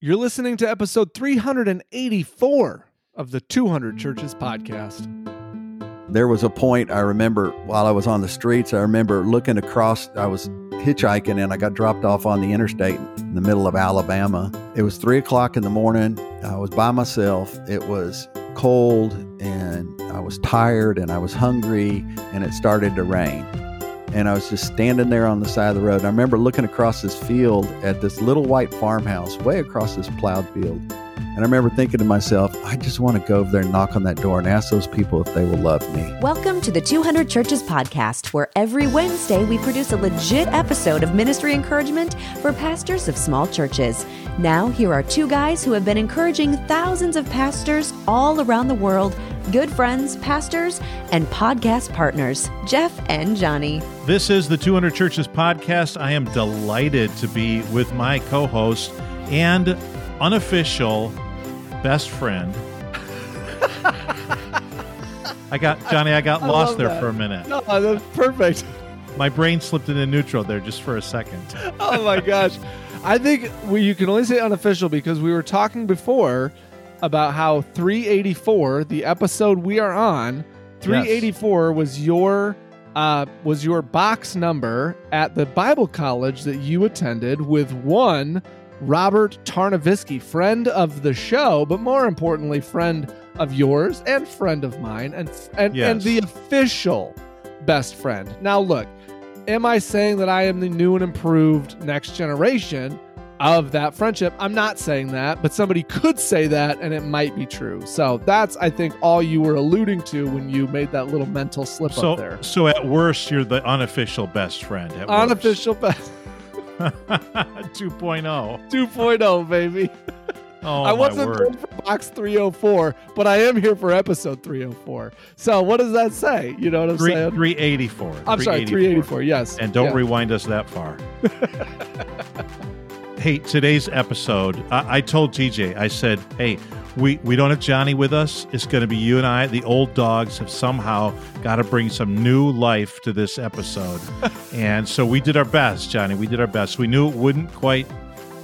You're listening to episode 384 of the 200 Churches podcast. There was a point I remember while I was on the streets, I remember looking across, I was hitchhiking and I got dropped off on the interstate in the middle of Alabama. It was three o'clock in the morning. I was by myself. It was cold and I was tired and I was hungry and it started to rain and I was just standing there on the side of the road. And I remember looking across this field at this little white farmhouse way across this plowed field. And I remember thinking to myself, I just want to go over there and knock on that door and ask those people if they will love me. Welcome to the 200 Churches podcast, where every Wednesday we produce a legit episode of ministry encouragement for pastors of small churches. Now, here are two guys who have been encouraging thousands of pastors all around the world good friends, pastors, and podcast partners, Jeff and Johnny. This is the 200 Churches podcast. I am delighted to be with my co host and unofficial best friend. I got, Johnny, I got I lost there that. for a minute. No, that's perfect. My brain slipped into neutral there just for a second. Oh my gosh. I think we, you can only say unofficial because we were talking before about how 384, the episode we are on, 384 was your uh, was your box number at the Bible college that you attended with one Robert Tarnovisky, friend of the show, but more importantly, friend of yours and friend of mine, and and, and the official best friend. Now, look, am I saying that I am the new and improved next generation of that friendship? I'm not saying that, but somebody could say that and it might be true. So that's, I think, all you were alluding to when you made that little mental slip So, up there. so at worst, you're the unofficial best friend. At worst. Unofficial best 2.0. 2.0, baby. Oh, I wasn't word. there for box 304, but I am here for episode 304. So what does that say? You know what I'm Three, saying? 384. I'm sorry, 384. Yes. And don't Yeah. rewind us that far. hey, today's episode, I, I told TJ, I said, hey, we, we don't have Johnny with us. It's going to be you and I. The old dogs have somehow got to bring some new life to this episode. and so we did our best, Johnny. We did our best. We knew it wouldn't quite,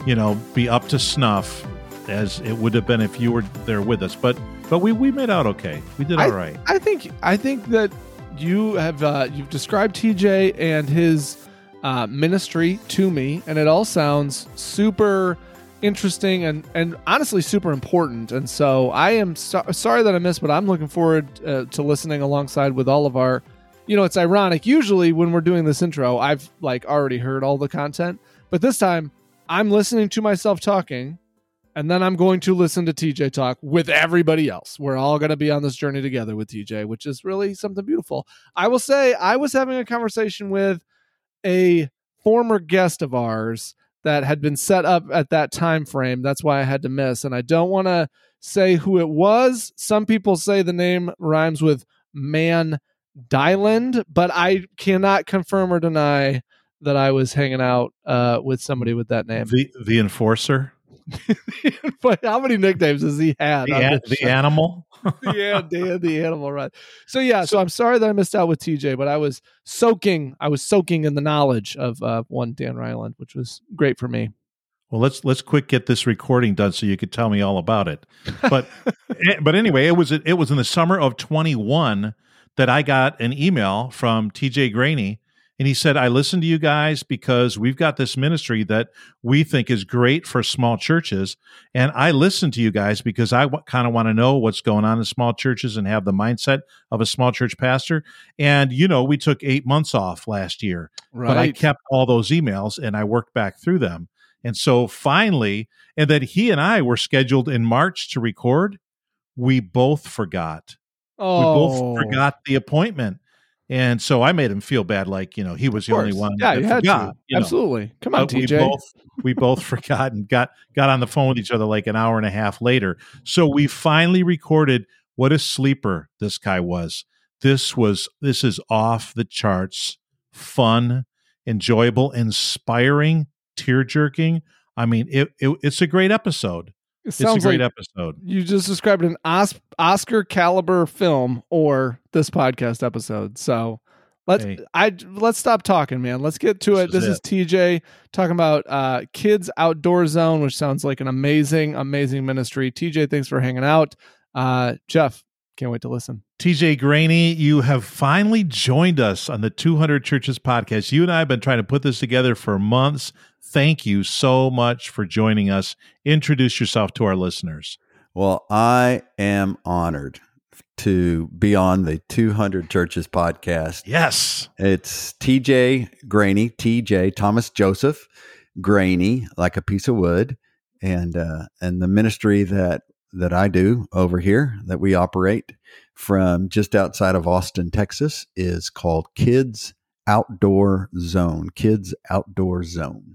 you know, be up to snuff as it would have been if you were there with us. But but we, we made out okay. We did all right. I think I think that you have uh, you've described TJ and his uh, ministry to me, and it all sounds super interesting and and honestly super important. And so I am so- sorry that I missed, but I'm looking forward uh, to listening alongside with all of our. You know, it's ironic. Usually, when we're doing this intro, I've like already heard all the content, but this time I'm listening to myself talking and then I'm going to listen to TJ talk with everybody else. We're all going to be on this journey together with TJ, which is really something beautiful. I will say, I was having a conversation with a former guest of ours that had been set up at that time frame. That's why I had to miss, and I don't want to say who it was. Some people say the name rhymes with Man Dyland, but I cannot confirm or deny that I was hanging out uh, with somebody with that name. The, the enforcer, but how many nicknames has he had? the, an- the animal. yeah, Dan, the animal run. So yeah, so I'm sorry that I missed out with TJ, but I was soaking, I was soaking in the knowledge of uh, one Dan Ryland, which was great for me. Well, let's let's quick get this recording done so you could tell me all about it. But eh, but anyway, it was it was in the summer of 21 that I got an email from TJ Graney and he said, "I listen to you guys because we've got this ministry that we think is great for small churches, and I listen to you guys because I w- kind of want to know what's going on in small churches and have the mindset of a small church pastor. And you know, we took eight months off last year, Right. but I kept all those emails and I worked back through them. And so finally, and that he and I were scheduled in March to record, we both forgot. oh, We both oh. forgot the appointment. And so I made him feel bad, like, you know, he was the only one Yeah, you had forgot. to. you know. Absolutely. Come on, But we TJ. both we both forgot and got got on the phone with each other like an hour and a half later. So we finally recorded what a sleeper this guy was. This was this is off the charts, fun, enjoyable, inspiring, tear jerking. I mean, it, it it's a great episode. It It's a sounds great like episode. you just described an Os- Oscar caliber film or this podcast episode. So Let's Hey. I let's stop talking, man. Let's get to it. This This is is TJ talking about uh, Kids Outdoor Zone, which sounds like an amazing, amazing ministry. TJ, thanks for hanging out. Uh, Jeff, can't wait to listen. TJ Graney, you have finally joined us on the 200 Churches podcast. You and I have been trying to put this together for months. Thank you so much for joining us. Introduce yourself to our listeners. Well, I am honored to be on the 200 Churches podcast. Yes. It's TJ Graney, TJ Thomas Joseph Graney, like a piece of wood, and uh, and the ministry that that I do over here that we operate from just outside of Austin, Texas, is called Kids Outdoor Zone. Kids Outdoor Zone.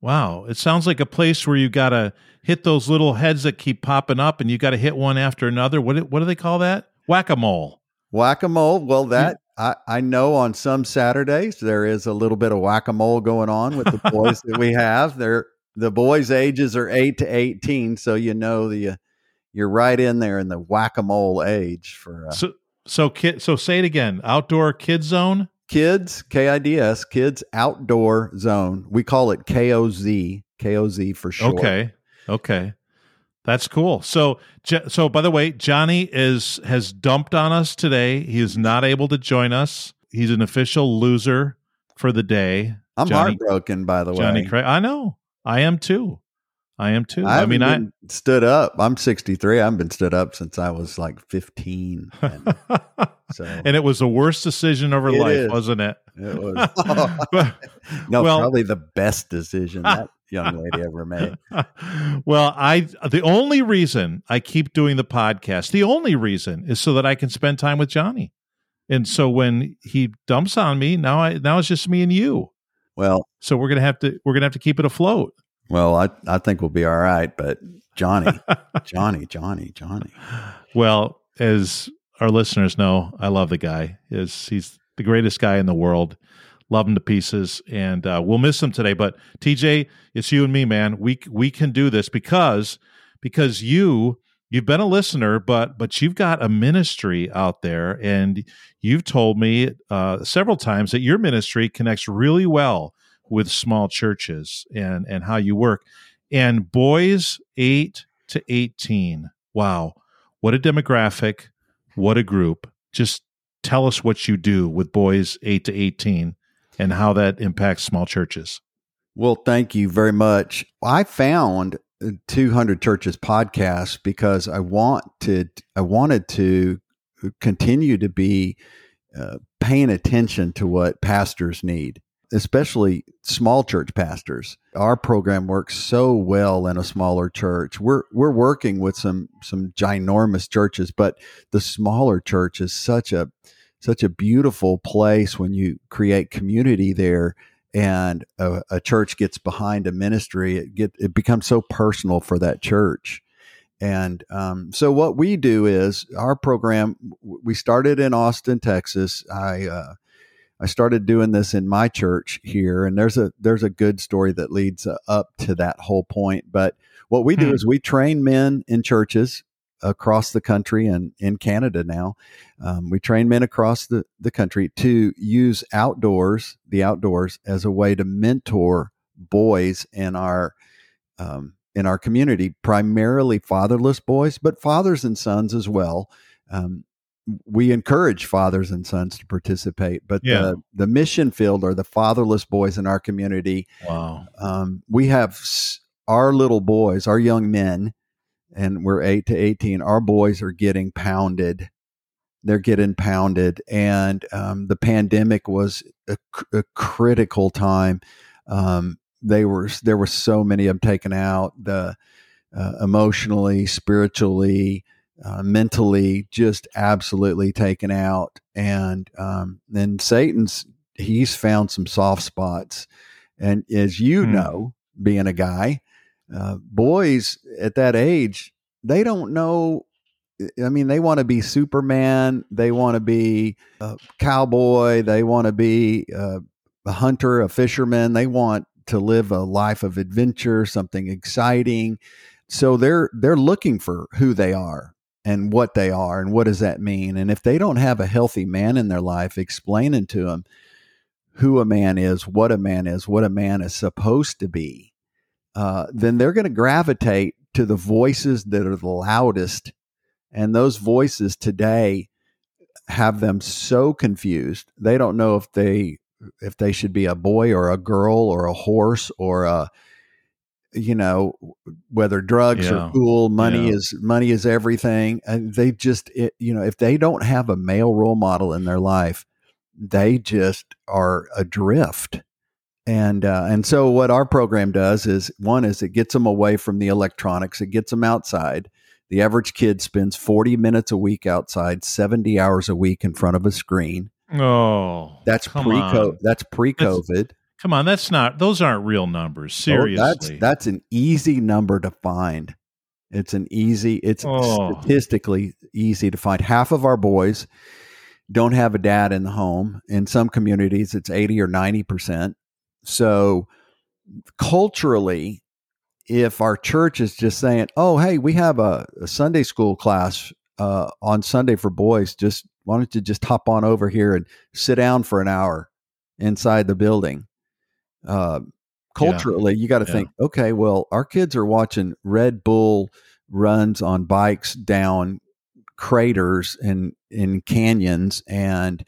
Wow. It sounds like a place where you got to hit those little heads that keep popping up and you got to hit one after another. What, do- what do they call that? Whack a mole. Whack a mole. Well, that I, I know on some Saturdays there is a little bit of whack a mole going on with the boys that we have. They're the boys' ages are eight to eighteen, so you know the uh, you're right in there in the whack a mole age for uh, So, so kid, so say it again. Outdoor kid zone. kids. K I D S Kids Outdoor Zone. We call it K O Z K O Z for sure Okay. Okay. That's cool. So, so by the way, Johnny is has dumped on us today. He is not able to join us. He's an official loser for the day. I'm Johnny- heartbroken, by the Johnny way. Craig. I know. I am too. I am too. I, haven't mean, I. stood up. I'm 63. I haven't been stood up since I was like 15. And so and it was the worst decision of her life, is. wasn't it? it was But- no, Well- probably the best decision that young lady ever made. well, I the only reason I keep doing the podcast, the only reason is so that I can spend time with Johnny. And so when he dumps on me, now I now it's just me and you. Well, So we're gonna have to we're gonna have to keep it afloat. Well, I, I think we'll be all right. But Johnny, Johnny, Johnny, Johnny. Well, as our listeners know, I love the guy. Is he's the greatest guy in the world. Love him to pieces, and uh, we'll miss him today. But TJ, it's you and me, man. We we can do this because because you you've been a listener, but but you've got a ministry out there, and you've told me uh, several times that your ministry connects really well with small churches and and how you work. And boys eight to eighteen, wow, what a demographic, what a group. Just tell us what you do with boys 8 to 18 and how that impacts small churches. Well, thank you very much. I found 200 Churches podcast because I wanted I wanted to continue to be uh, paying attention to what pastors need, especially small church pastors. Our program works so well in a smaller church. We're we're working with some some ginormous churches, but the smaller church is such a such a beautiful place when you create community there and a, a church gets behind a ministry it get it becomes so personal for that church and um, so what we do is our program we started in austin texas i uh, i started doing this in my church here and there's a there's a good story that leads uh, up to that whole point but what we do Hmm. is we train men in churches across the country and in canada now um, we train men across the, the country to use outdoors, the outdoors, as a way to mentor boys in our um, in our community, primarily fatherless boys, but fathers and sons as well. Um, we encourage fathers and sons to participate, but Yeah. the, the mission field are the fatherless boys in our community. Wow. Um, we have s- our little boys, our young men, and we're eight to 18. Our boys are getting pounded they're getting pounded and um, the pandemic was a, cr- a critical time um, they were there were so many of them taken out the uh, emotionally spiritually uh, mentally just absolutely taken out and um, then satan's he's found some soft spots and as you Hmm. know being a guy uh, boys at that age they don't know I mean, they want to be Superman. They want to be a cowboy. They want to be uh, a hunter, a fisherman. They want to live a life of adventure, something exciting. So they're they're looking for who they are, and what they are and what does that mean. And if they don't have a healthy man in their life explaining to them who a man is, what a man is, what a man is supposed to be, uh, then they're going to gravitate to the voices that are the loudest. And those voices today have them so confused. They don't know if they if they should be a boy or a girl or a horse or a you know whether drugs Yeah. are cool money Yeah. is money is everything and they just it, you know if they don't have a male role model in their life they just are adrift and uh, and so what our program does is one is it gets them away from the electronics it gets them outside the average kid spends 40 minutes a week outside 70 hours a week in front of a screen Oh, that's pre on. that's pre-covid Come on, that's not. Those aren't real numbers. Oh, Seriously, that's that's an easy number to find. It's an easy. It's Oh. statistically easy to find. Half of our boys don't have a dad in the home. In some communities, it's eighty or ninety percent. So culturally, if our church is just saying, "Oh, hey, we have a, a Sunday school class uh, on Sunday for boys. Just why don't you just hop on over here and sit down for an hour inside the building?" Uh, culturally, you got to Yeah. think, okay, well, our kids are watching Red Bull runs on bikes down craters and in canyons and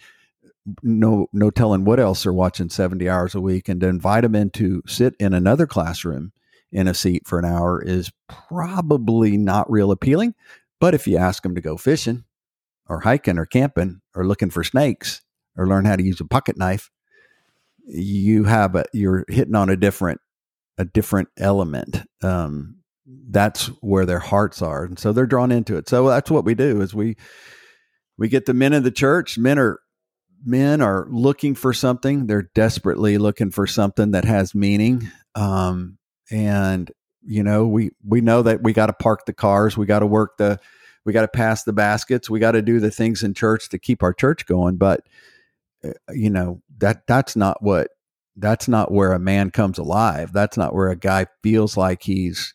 no no telling what else they're watching 70 hours a week and to invite them in to sit in another classroom in a seat for an hour is probably not real appealing but if you ask them to go fishing or hiking or camping or looking for snakes or learn how to use a pocket knife you have a you're hitting on a different a different element. Um that's where their hearts are and so they're drawn into it. So that's what we do is we we get the men in the church. Men are men are looking for something. They're desperately looking for something that has meaning. Um and you know we we know that we got to park the cars. We got to work the we got to pass the baskets. We got to do the things in church to keep our church going. But Uh, you know that that's not what that's not where a man comes alive that's not where a guy feels like he's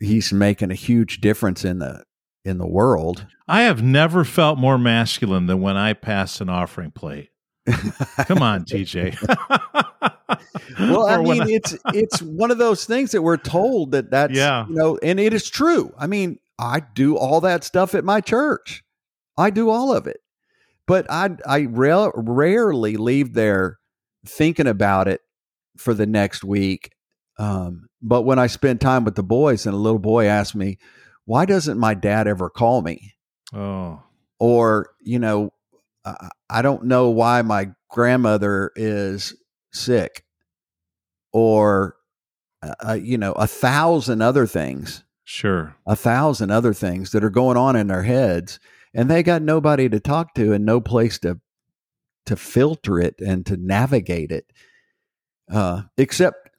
he's making a huge difference in the in the world I have never felt more masculine than when I pass an offering plate. Come on, TJ. well i mean it's it's one of those things that we're told that that's Yeah. you know and it is true i mean i do all that stuff at my church i do all of it but i i ra- rarely leave there thinking about it for the next week um, but when i spend time with the boys and a little boy asks me why doesn't my dad ever call me oh, or you know I, I don't know why my grandmother is sick or uh, you know a thousand other things sure. a thousand other things that are going on in their heads and they got nobody to talk to and no place to to filter it and to navigate it uh, except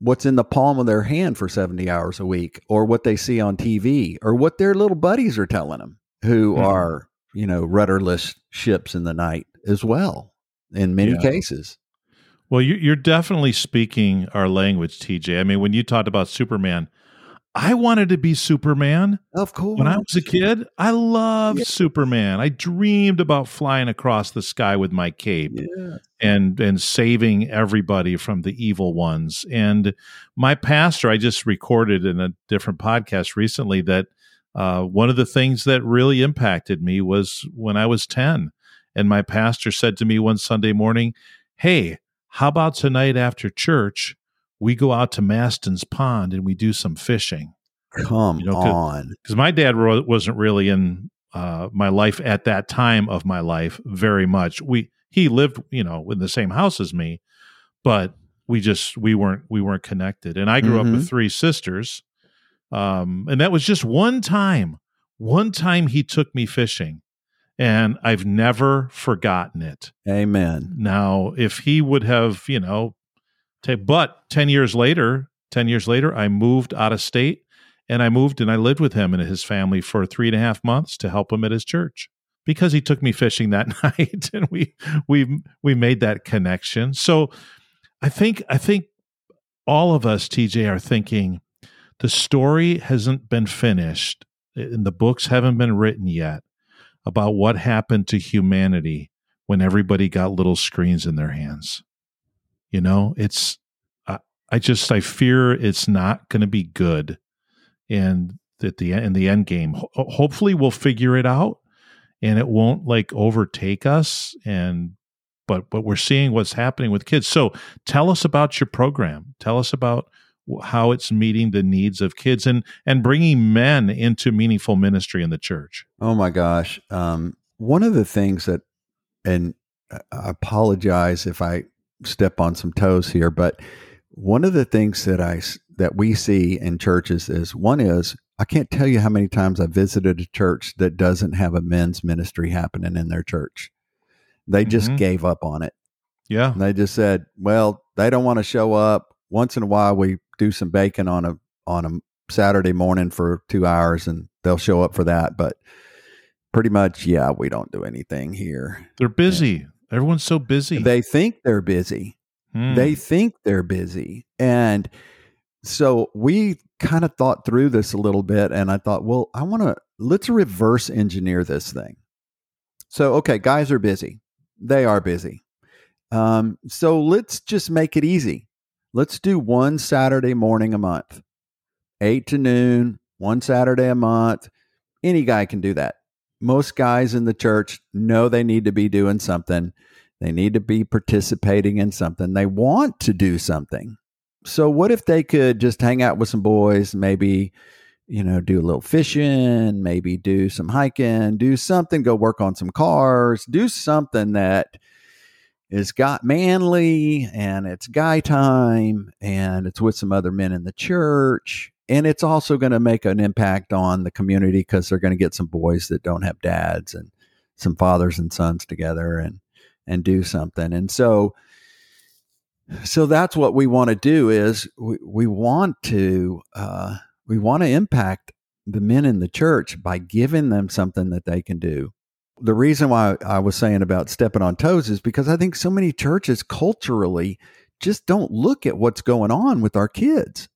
what's in the palm of their hand for 70 hours a week or what they see on TV or what their little buddies are telling them who Mhm. are you know rudderless ships in the night as well in many Yeah. cases Well, you, you're definitely speaking our language, TJ. I mean, when you talked about Superman, I wanted to be Superman of course when I was a kid. I loved Yeah. Superman. I dreamed about flying across the sky with my cape. yeah. and and saving everybody from the evil ones. And my pastor, I just recorded in a different podcast recently that uh, one of the things that really impacted me was when I was ten, and my pastor said to me one Sunday morning, "Hey, how about tonight after church?" We go out to Maston's Pond and we do some fishing come You know, 'cause- on because my dad wasn't really in uh, my life at that time of my life very much. We he lived, you know, in the same house as me, but we just we weren't we weren't connected. And I grew up with three sisters, um, and that was just one time. One time he took me fishing, and I've never forgotten it. amen Now, if he would have, you know, but 10 years later, 10 years later, I moved out of state and I moved and I lived with him and his family for three and a half months to help him at his church because he took me fishing that night and we, we, we made that connection. So I think, I think all of us, TJ, are thinking the story hasn't been finished and the books haven't been written yet about what happened to humanity when everybody got little screens in their hands. You know, it's I, I just I fear it's not going to be good, and at the in the end game, ho- hopefully we'll figure it out, and it won't like overtake us. And but but we're seeing what's happening with kids. So tell us about your program. Tell us about how it's meeting the needs of kids and and bringing men into meaningful ministry in the church. Oh my gosh. Um, one of the things that, and I apologize if I step on some toes here, but one of the things that I that we see in churches is one is I can't tell you how many times I visited a church that doesn't have a men's ministry happening in their church. They just mm-hmm. gave up on it. Yeah. they just said, well, they don't want to show up. Once in a while we do some bacon on a on a Saturday morning for 2 hours and they'll show up for that, but pretty much yeah, we don't do anything here. They're busy. Everyone's so busy. They think they're busy. Hmm. They think they're busy. And so we kind of thought through this a little bit and I thought, well, I want to let's reverse engineer this thing. So, okay, guys are busy. They are busy. Um, so let's just make it easy. Let's do one Saturday morning a month, eight to noon, one Saturday a month. Any guy can do that most guys in the church know they need to be doing something. They need to be participating in something. They want to do something. So, what if they could just hang out with some boys, maybe, you know, do a little fishing, maybe do some hiking, do something, go work on some cars, do something that is got manly and it's guy time and it's with some other men in the church and it's also going to make an impact on the community because they're going to get some boys that don't have dads and some fathers and sons together and and do something. And so so that's what we want to do is we, we want to uh, we want to impact the men in the church by giving them something that they can do. The reason why i was saying about stepping on toes is because i think so many churches culturally just don't look at what's going on with our kids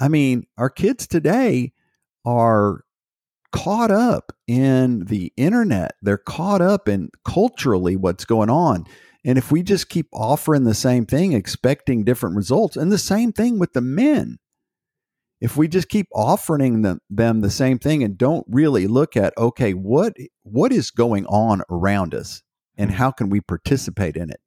I mean, our kids today are caught up in the internet. They're caught up in culturally what's going on. And if we just keep offering the same thing, expecting different results, and the same thing with the men, if we just keep offering them, them the same thing and don't really look at, okay, what what is going on around us and mm-hmm. how can we participate in it?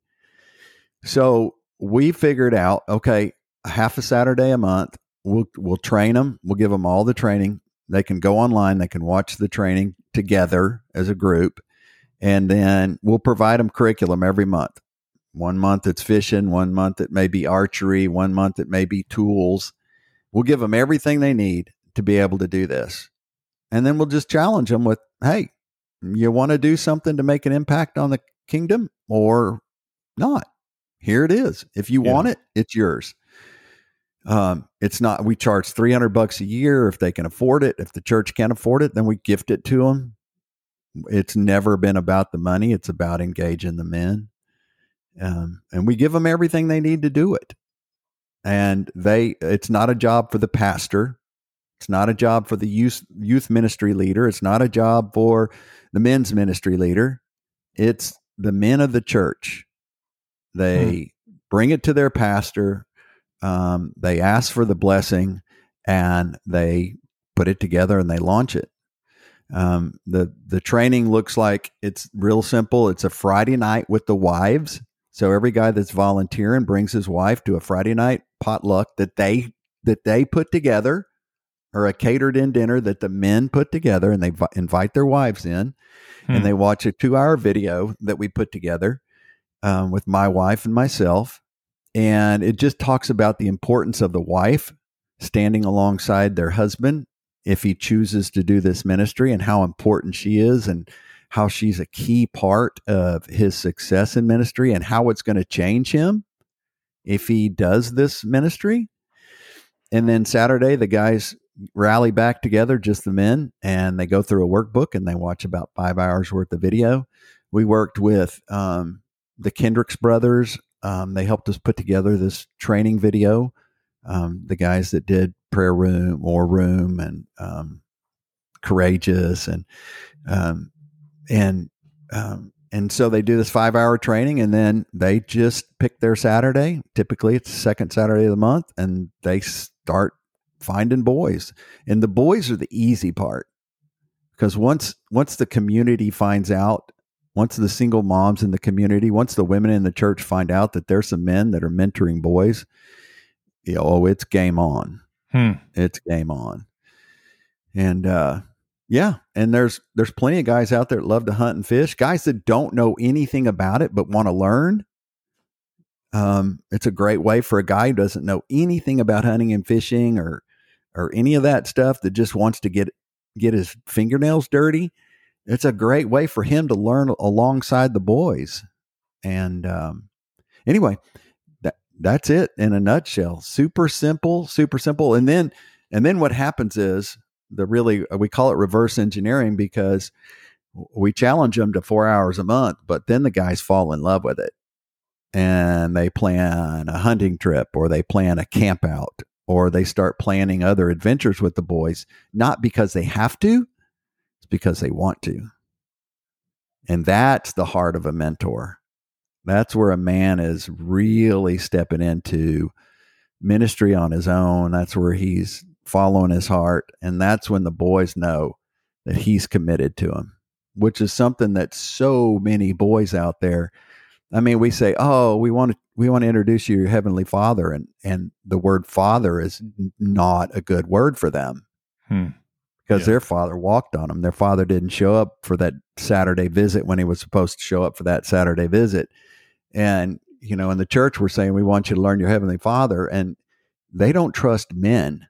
So we figured out, okay, half a Saturday a month, we'll we'll train them. We'll give them all the training. They can go online. They can watch the training together as a group, and then we'll provide them curriculum every month. One month it's fishing. One month it may be archery. One month it may be tools. We'll give them everything they need to be able to do this, and then we'll just challenge them with, "Hey, you want to do something to make an impact on the kingdom, or not? Here it is. If you yeah. want it, it's yours." Um, it's not, we charge 300 bucks a year if they can afford it. If the church can't afford it, then we gift it to them. It's never been about the money. It's about engaging the men. Um, and we give them everything they need to do it. And they, it's not a job for the pastor. It's not a job for the youth, youth ministry leader. It's not a job for the men's ministry leader. It's the men of the church. They hmm. bring it to their pastor um, they ask for the blessing and they put it together and they launch it. Um, the the training looks like it's real simple. It's a Friday night with the wives. So every guy that's volunteering brings his wife to a Friday night potluck that they that they put together, or a catered in dinner that the men put together, and they v- invite their wives in, hmm. and they watch a two hour video that we put together um, with my wife and myself, and it just talks about the importance of the wife standing alongside their husband if he chooses to do this ministry and how important she is and how she's a key part of his success in ministry and how it's going to change him if he does this ministry. And then Saturday, the guys rally back together, just the men, and they go through a workbook and they watch about five hours worth of video. We worked with um, the Kendricks brothers um, they helped us put together this training video. Um, the guys that did prayer room, war room, and um, courageous and um, and um, and so they do this five hour training and then they just pick their Saturday. Typically, it's the second Saturday of the month, and they start finding boys. And the boys are the easy part because once once the community finds out, once the single moms in the community, once the women in the church find out that there's some men that are mentoring boys, you know, oh, it's game on. Hmm. It's game on. And uh, yeah, and there's there's plenty of guys out there that love to hunt and fish. Guys that don't know anything about it but want to learn. Um, it's a great way for a guy who doesn't know anything about hunting and fishing or or any of that stuff that just wants to get get his fingernails dirty. It's a great way for him to learn alongside the boys. And um, anyway, that that's it in a nutshell. Super simple, super simple. And then and then what happens is the really we call it reverse engineering because we challenge them to four hours a month, but then the guys fall in love with it and they plan a hunting trip or they plan a camp out or they start planning other adventures with the boys, not because they have to, because they want to. And that's the heart of a mentor. That's where a man is really stepping into ministry on his own. That's where he's following his heart. And that's when the boys know that he's committed to them, which is something that so many boys out there. I mean, we say, "Oh, we want to we want to introduce you to your heavenly Father," and and the word "father" is not a good word for them Hmm. Because Yeah. their father walked on them. Their father didn't show up for that Saturday visit when he was supposed to show up for that Saturday visit. And, you know, in the church, we're saying we want you to learn your Heavenly Father. And they don't trust men,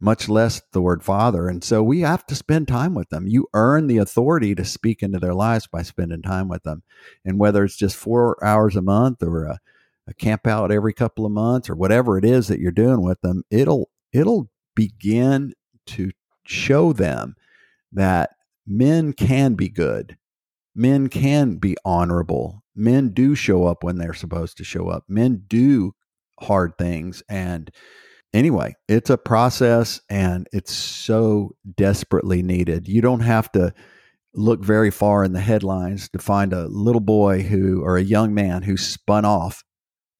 much less the word Father. And so we have to spend time with them. You earn the authority to speak into their lives by spending time with them. And whether it's just four hours a month or a, a camp out every couple of months or whatever it is that you're doing with them, it'll, it'll begin to show them that men can be good. Men can be honorable. Men do show up when they're supposed to show up. Men do hard things. And anyway, it's a process and it's so desperately needed. You don't have to look very far in the headlines to find a little boy who or a young man who spun off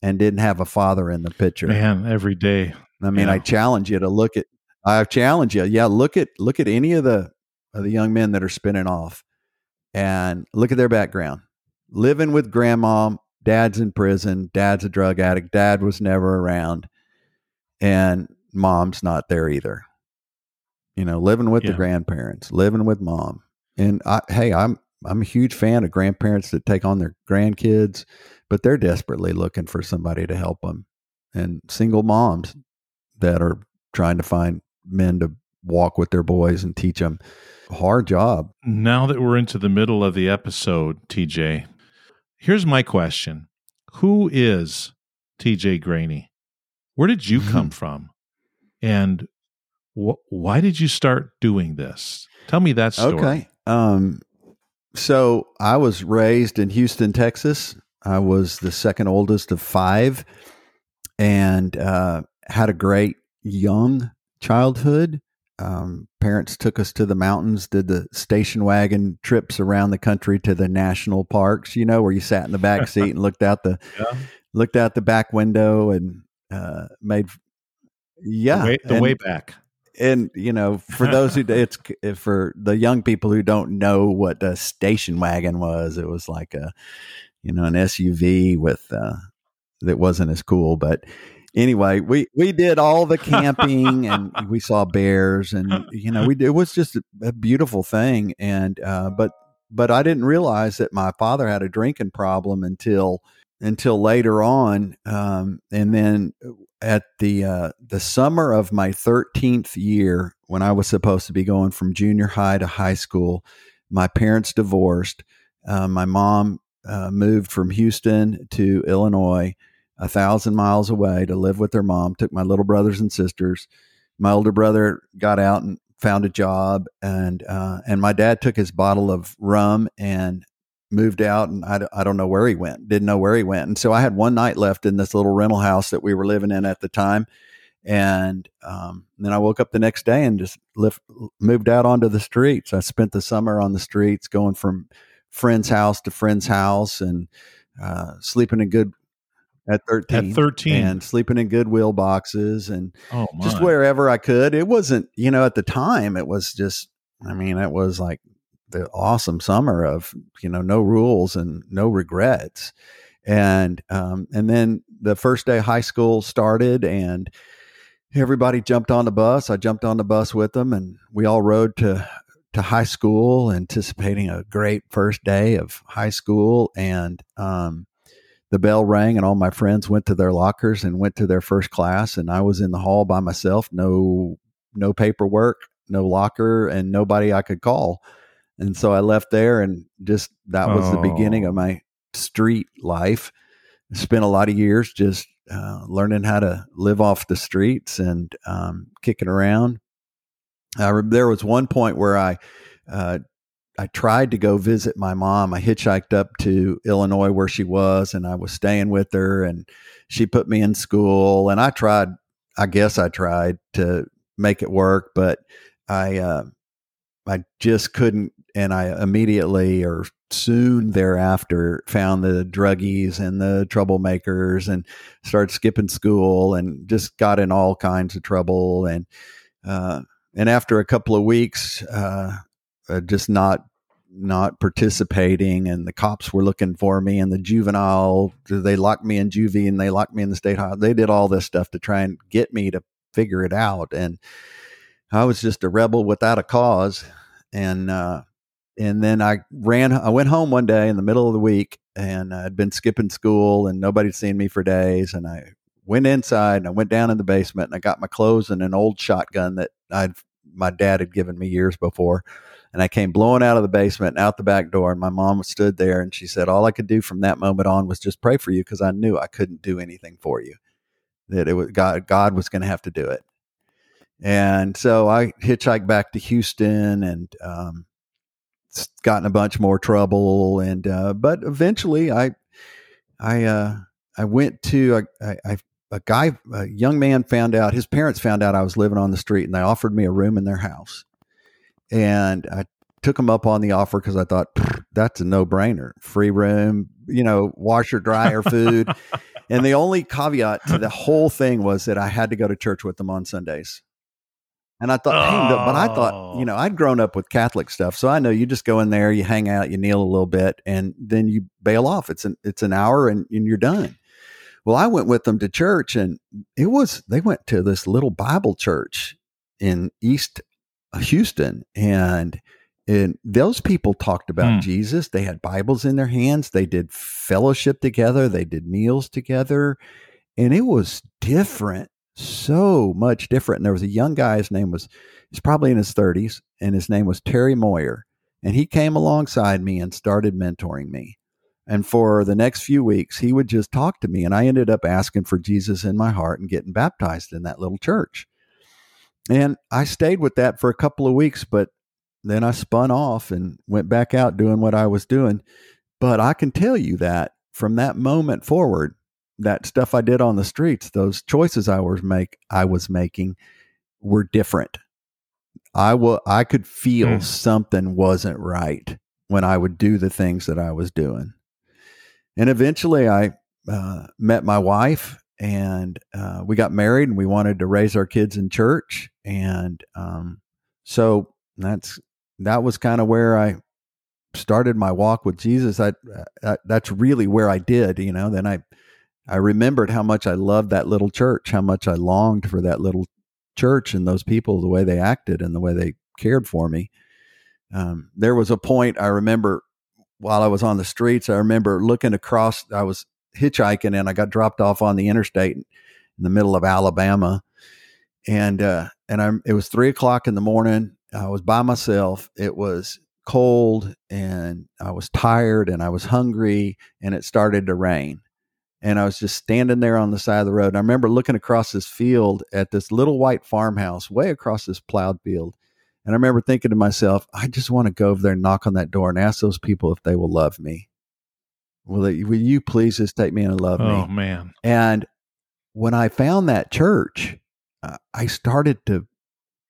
and didn't have a father in the picture. Man, every day. I mean, Yeah. I challenge you to look at. I challenge you, yeah. Look at look at any of the of the young men that are spinning off, and look at their background. Living with grandma, dad's in prison, dad's a drug addict, dad was never around, and mom's not there either. You know, living with the grandparents, living with mom, and I, hey, I'm I'm a huge fan of grandparents that take on their grandkids, but they're desperately looking for somebody to help them, and single moms that are trying to find men to walk with their boys and teach them. Hard job. Now that we're into the middle of the episode, TJ, here's my question Who is TJ Graney? Where did you come from? And wh- why did you start doing this? Tell me that story. Okay. Um, so I was raised in Houston, Texas. I was the second oldest of five and uh, had a great young childhood. Um, parents took us to the mountains, did the station wagon trips around the country to the national parks, you know, where you sat in the back seat and looked out the Yeah. looked out the back window and uh, made yeah The way, the and- way back. and you know for those who it's for the young people who don't know what a station wagon was it was like a you know an suv with uh that wasn't as cool but anyway we we did all the camping and we saw bears and you know we it was just a, a beautiful thing and uh but but i didn't realize that my father had a drinking problem until until later on um and then at the uh, the summer of my 13th year when I was supposed to be going from junior high to high school, my parents divorced. Uh, my mom uh, moved from Houston to Illinois, a thousand miles away, to live with their mom. Took my little brothers and sisters. My older brother got out and found a job, and uh, and my dad took his bottle of rum and moved out and I, I don't know where he went didn't know where he went and so i had one night left in this little rental house that we were living in at the time And um, then I woke up the next day and just lift, moved out onto the streets. I spent the summer on the streets, going from friend's house to friend's house, and uh, sleeping in good at 13 At 13. and sleeping in goodwill boxes and Oh, just wherever I could. It wasn't, you know, at the time, it was just, I mean, it was like the awesome summer of, you know, no rules and no regrets. And, um, and then the first day high school started and everybody jumped on the bus. I jumped on the bus with them and we all rode to, to high school, anticipating a great first day of high school. And, um, the bell rang and all my friends went to their lockers and went to their first class and I was in the hall by myself, no no paperwork, no locker and nobody I could call. And so I left there and just that was the beginning of Oh. my street life. Spent a lot of years just uh, learning how to live off the streets and um, kicking around. I re- there was one point where I uh, I tried to go visit my mom. I hitchhiked up to Illinois where she was, and I was staying with her, and she put me in school. And I tried, I guess I tried to make it work, but I, uh, I just couldn't. And I immediately or soon thereafter found the druggies and the troublemakers and started skipping school and just got in all kinds of trouble. And, uh, and after a couple of weeks, uh, uh, just not not participating and the cops were looking for me and the juvenile they locked me in juvie and they locked me in the state house they did all this stuff to try and get me to figure it out. And i was just a rebel without a cause. And uh and then i ran i went home one day in the middle of the week and i'd been skipping school and nobody'd seen me for days. And i went inside and i went down in the basement and i got my clothes and an old shotgun that i'd my dad had given me years before and I came blowing out of the basement and out the back door. And my mom stood there and she said, All I could do from that moment on was just pray for you because I knew I couldn't do anything for you. That it was God, God was going to have to do it. And so I hitchhiked back to Houston and um, got in a bunch more trouble. And uh, but eventually, I I uh, I went to I, I, a guy a young man found out his parents found out I was living on the street and they offered me a room in their house and I took them up on the offer because I thought that's a no brainer. Free room, you know, washer, dryer, food. and the only caveat to the whole thing was that I had to go to church with them on Sundays. And I thought, hey, but I thought, you know, oh. I'd grown up with Catholic stuff, so I know you just go in there, you hang out, you kneel a little bit, and then you bail off. It's an it's an hour, and, and you're done. Well, I went with them to church, and it was they went to this little Bible church in East Houston, and and those people talked about Hmm. Jesus. They had Bibles in their hands. They did fellowship together. They did meals together, and it was different, so much different. And there was a young guy. His name was he's probably in his thirties, and his name was Terry Moyer, and he came alongside me and started mentoring me. And for the next few weeks, he would just talk to me, and I ended up asking for Jesus in my heart and getting baptized in that little church. And I stayed with that for a couple of weeks, but then I spun off and went back out doing what I was doing. But I can tell you that from that moment forward, that stuff I did on the streets, those choices I was make I was making were different. I wa- I could feel Hmm. something wasn't right when I would do the things that I was doing. And eventually I uh, met my wife and uh, we got married and we wanted to raise our kids in church. And um, so that's that was kind of where I started my walk with Jesus. I, I that's really where I did, you know. Then I I remembered how much I loved that little church, how much I longed for that little church and those people, the way they acted and the way they cared for me. Um, there was a point I remember while I was on the streets. I remember looking across. I was hitchhiking and I got dropped off on the interstate in the middle of Alabama, and uh, and I'm. it was three o'clock in the morning. I was by myself. It was cold and I was tired and I was hungry and it started to rain. And I was just standing there on the side of the road. And I remember looking across this field at this little white farmhouse way across this plowed field. And I remember thinking to myself, I just want to go over there and knock on that door and ask those people if they will love me. Will, they, will you please just take me and love me? Oh man. And when I found that church, uh, I started to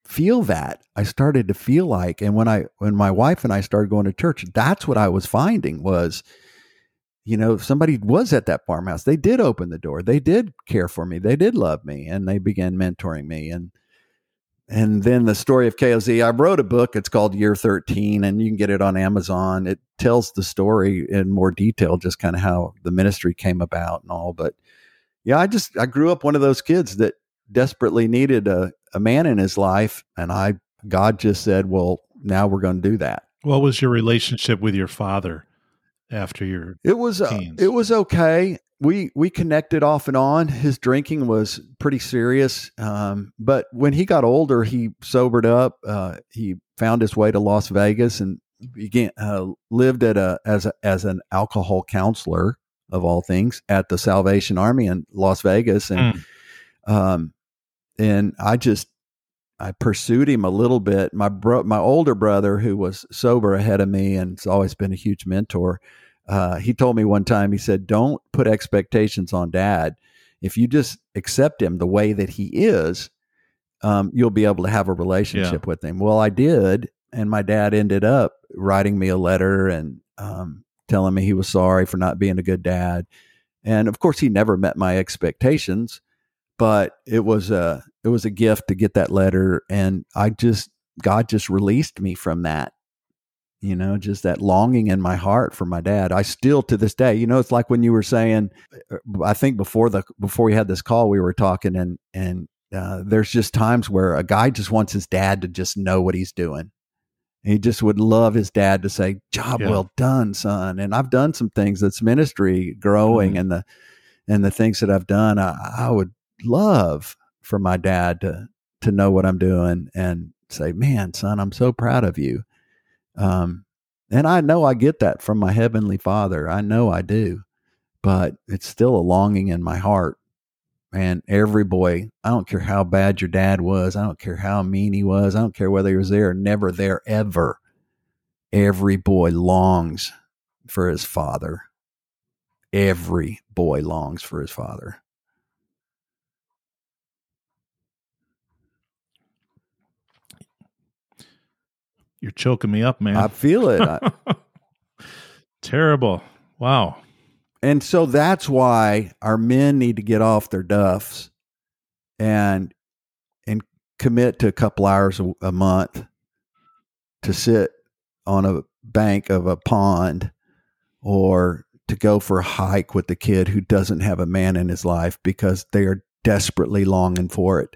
feel that. I started to feel like, and when I when my wife and I started going to church, that's what I was finding was, you know, somebody was at that farmhouse. They did open the door. They did care for me. They did love me, and they began mentoring me. And and then the story of KOZ. I wrote a book. It's called Year 13, and you can get it on Amazon. It tells the story in more detail, just kind of how the ministry came about and all. But yeah, I just I grew up one of those kids that desperately needed a, a man in his life, and I God just said, "Well, now we're going to do that." What was your relationship with your father after your? It was uh, it was okay. We we connected off and on. His drinking was pretty serious, um, but when he got older, he sobered up. Uh, he found his way to Las Vegas and began uh, lived at a as a, as an alcohol counselor of all things at the Salvation Army in Las Vegas, and mm. um, and I just I pursued him a little bit. My bro, my older brother, who was sober ahead of me and has always been a huge mentor, uh, he told me one time. He said, "Don't put expectations on Dad. If you just accept him the way that he is, um, you'll be able to have a relationship yeah. with him." Well, I did, and my dad ended up writing me a letter and um, telling me he was sorry for not being a good dad. And of course, he never met my expectations but it was a it was a gift to get that letter and i just god just released me from that you know just that longing in my heart for my dad i still to this day you know it's like when you were saying uh, i think before the before we had this call we were talking and and uh, there's just times where a guy just wants his dad to just know what he's doing he just would love his dad to say job yeah. well done son and i've done some things that's ministry growing mm-hmm. and the and the things that i've done I, I would love for my dad to to know what I'm doing and say, "Man, son, I'm so proud of you." Um, and I know I get that from my heavenly Father. I know I do, but it's still a longing in my heart. And every boy, I don't care how bad your dad was, I don't care how mean he was, I don't care whether he was there or never there ever. Every boy longs for his father. Every boy longs for his father. You're choking me up, man. I feel it. Terrible. Wow. And so that's why our men need to get off their duffs and and commit to a couple hours a, a month to sit on a bank of a pond or to go for a hike with the kid who doesn't have a man in his life because they are desperately longing for it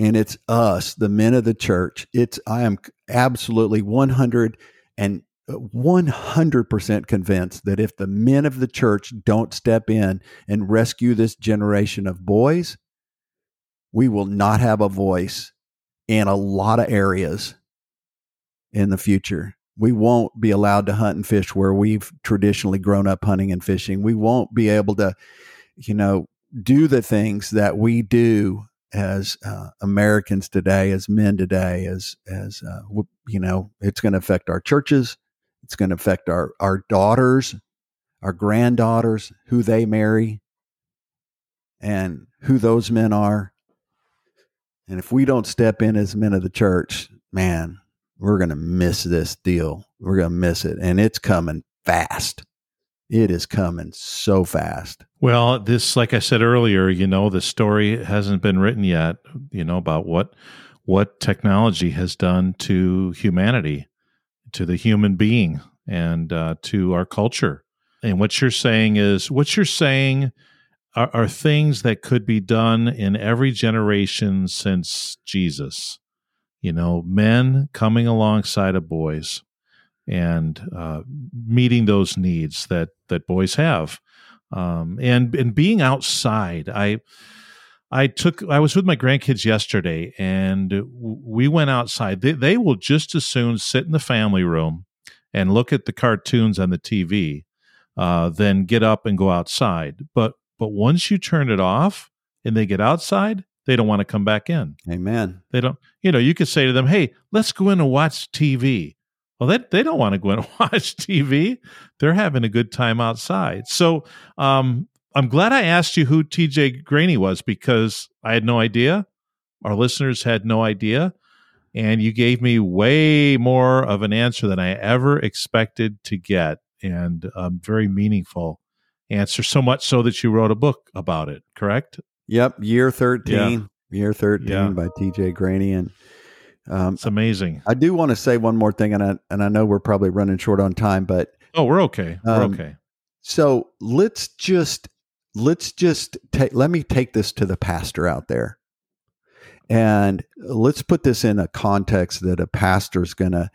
and it's us, the men of the church. It's I am absolutely 100 and uh, 100% convinced that if the men of the church don't step in and rescue this generation of boys, we will not have a voice in a lot of areas in the future. We won't be allowed to hunt and fish where we've traditionally grown up hunting and fishing. We won't be able to, you know, do the things that we do as uh, Americans today, as men today, as as uh, you know, it's going to affect our churches. It's going to affect our our daughters, our granddaughters, who they marry, and who those men are. And if we don't step in as men of the church, man, we're going to miss this deal. We're going to miss it, and it's coming fast. It is coming so fast. Well, this, like I said earlier, you know, the story hasn't been written yet. You know about what what technology has done to humanity, to the human being, and uh, to our culture. And what you're saying is, what you're saying are, are things that could be done in every generation since Jesus. You know, men coming alongside of boys and uh, meeting those needs that that boys have, um, and and being outside. I I took I was with my grandkids yesterday, and we went outside. They, they will just as soon sit in the family room and look at the cartoons on the TV, uh, than get up and go outside. But but once you turn it off and they get outside, they don't want to come back in. Amen. They don't. You know, you could say to them, "Hey, let's go in and watch TV." Well, they, they don't want to go and watch TV. They're having a good time outside. So um, I'm glad I asked you who TJ Graney was because I had no idea. our listeners had no idea. And you gave me way more of an answer than I ever expected to get, and um, very meaningful answer. So much so that you wrote a book about it. Correct? Yep, year thirteen, year thirteen Yeah. by T.J. Graney, and um, It's amazing. I do want to say one more thing, and I and I know we're probably running short on time, but Oh, we're okay. We're Um, okay. so let's just let's just take let me take this to the pastor out there and let's put this in a context that a pastor is going to